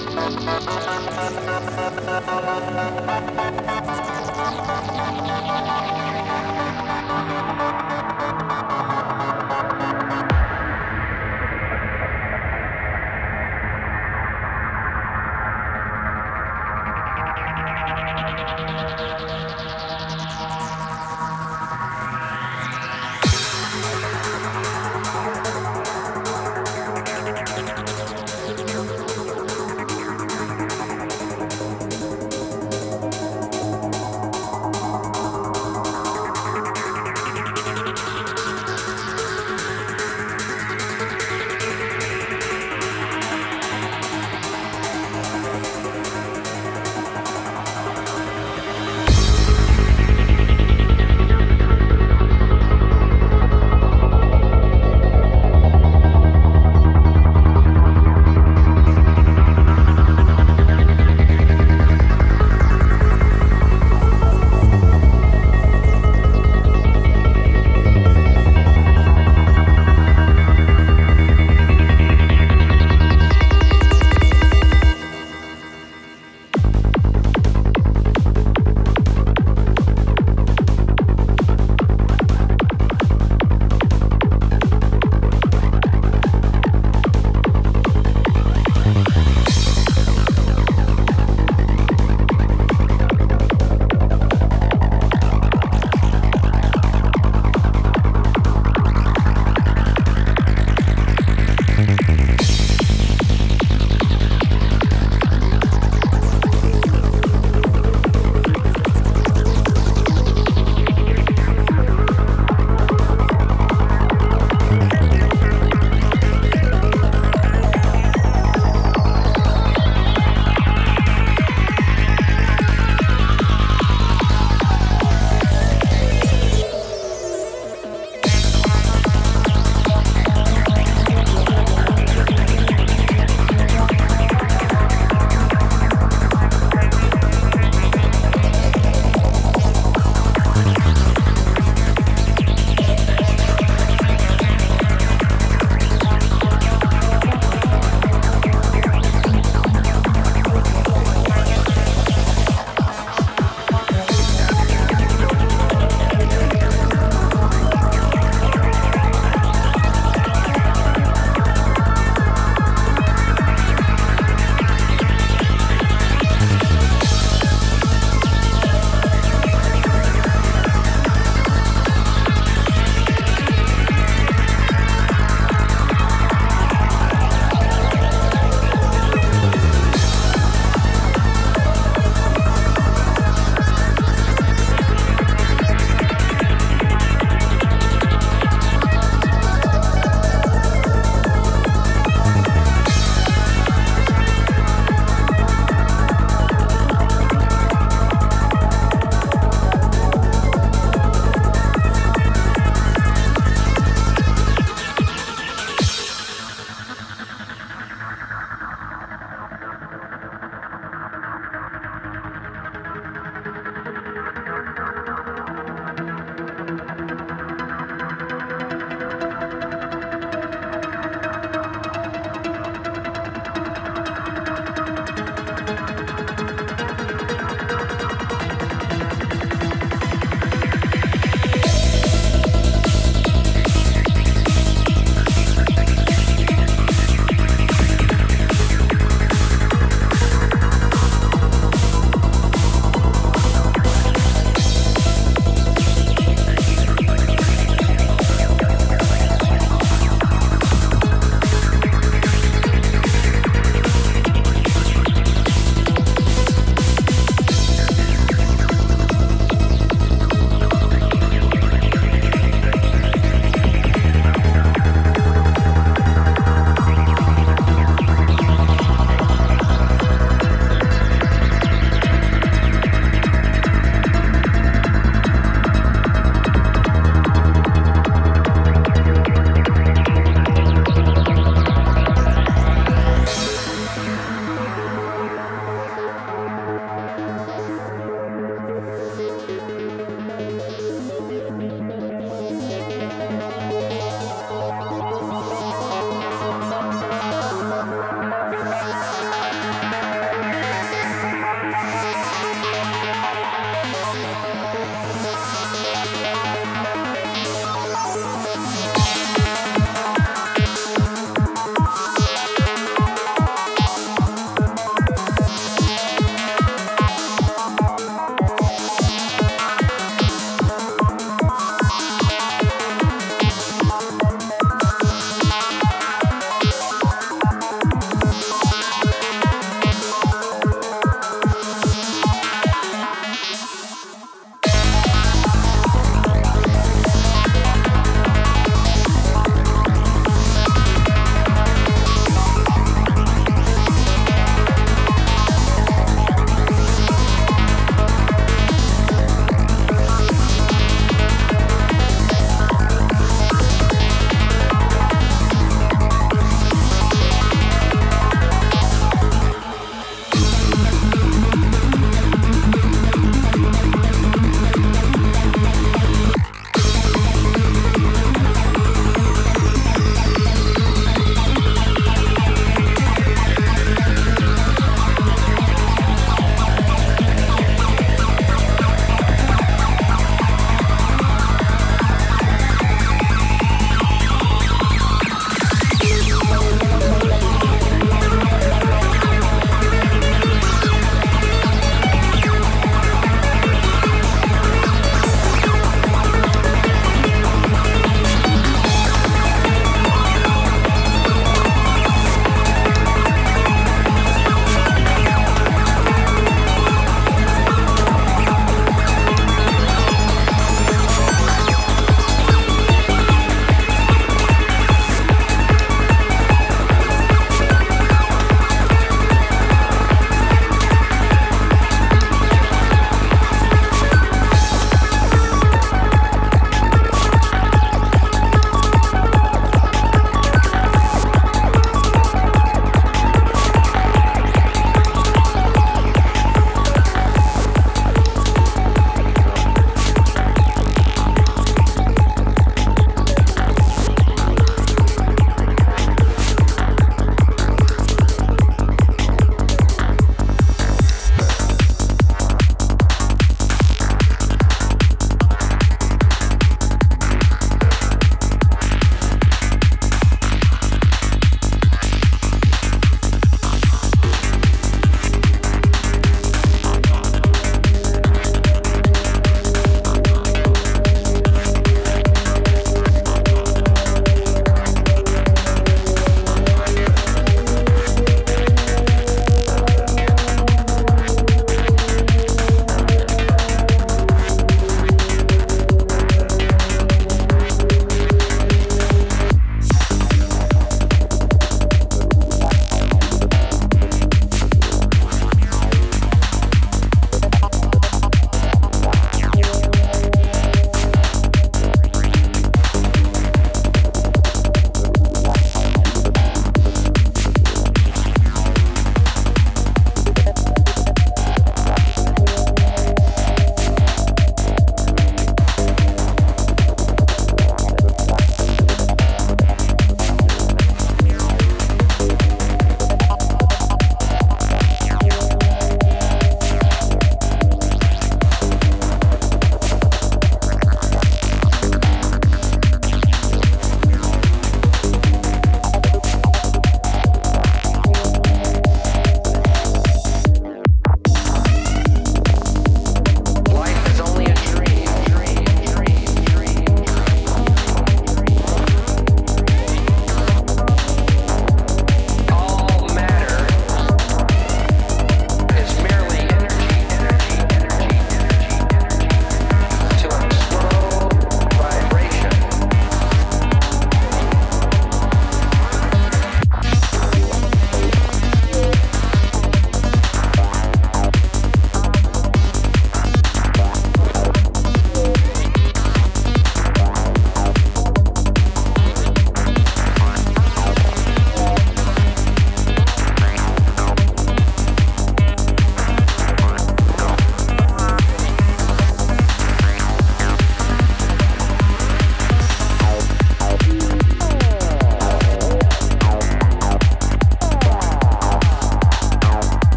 Thank you.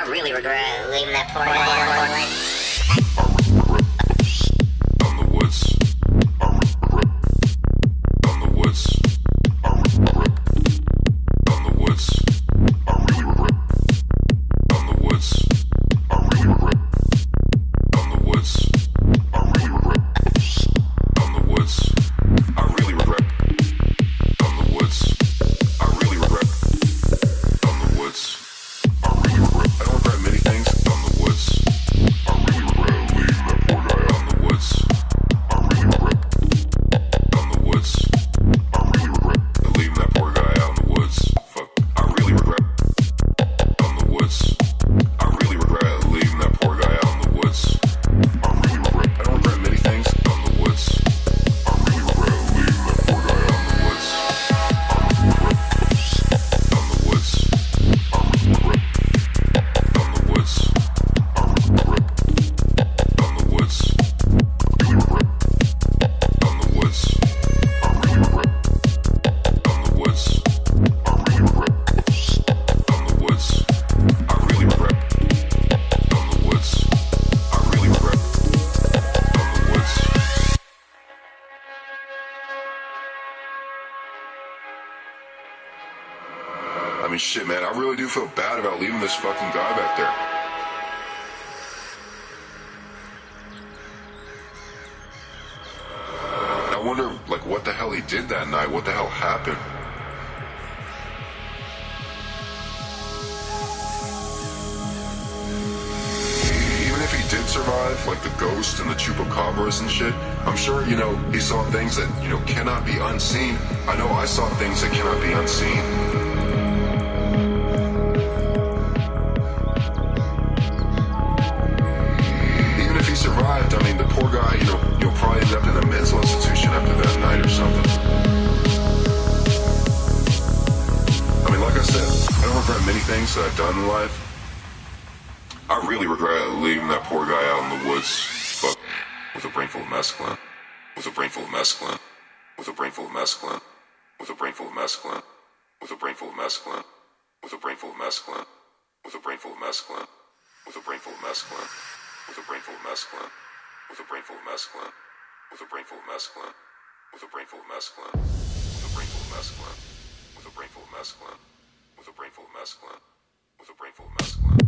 I really regret leaving that party. I wonder, like, what the hell he did that night. What the hell happened? Even if he did survive, like the ghost and the chupacabras and shit, I'm sure, you know, he saw things that, you know, cannot be unseen. I know I saw things that cannot be unseen. things I've done in life, I really regret leaving that poor guy out in the woods, but with a brain full of mescaline, with a brain full of mescaline, with a brain full of mescaline, with a brain full of mescaline, with a brain full of mescaline, with a brain full of mescaline, with a brain full of mescaline, with a brain full of mescaline, with a brain full of mescaline, with a brain full of mescaline, with a brain full of mescaline, with a brain full of mescaline, with a brain full of mescaline, with a brainful of mescaline, with a brainful of mescaline with a brain full of mescaline.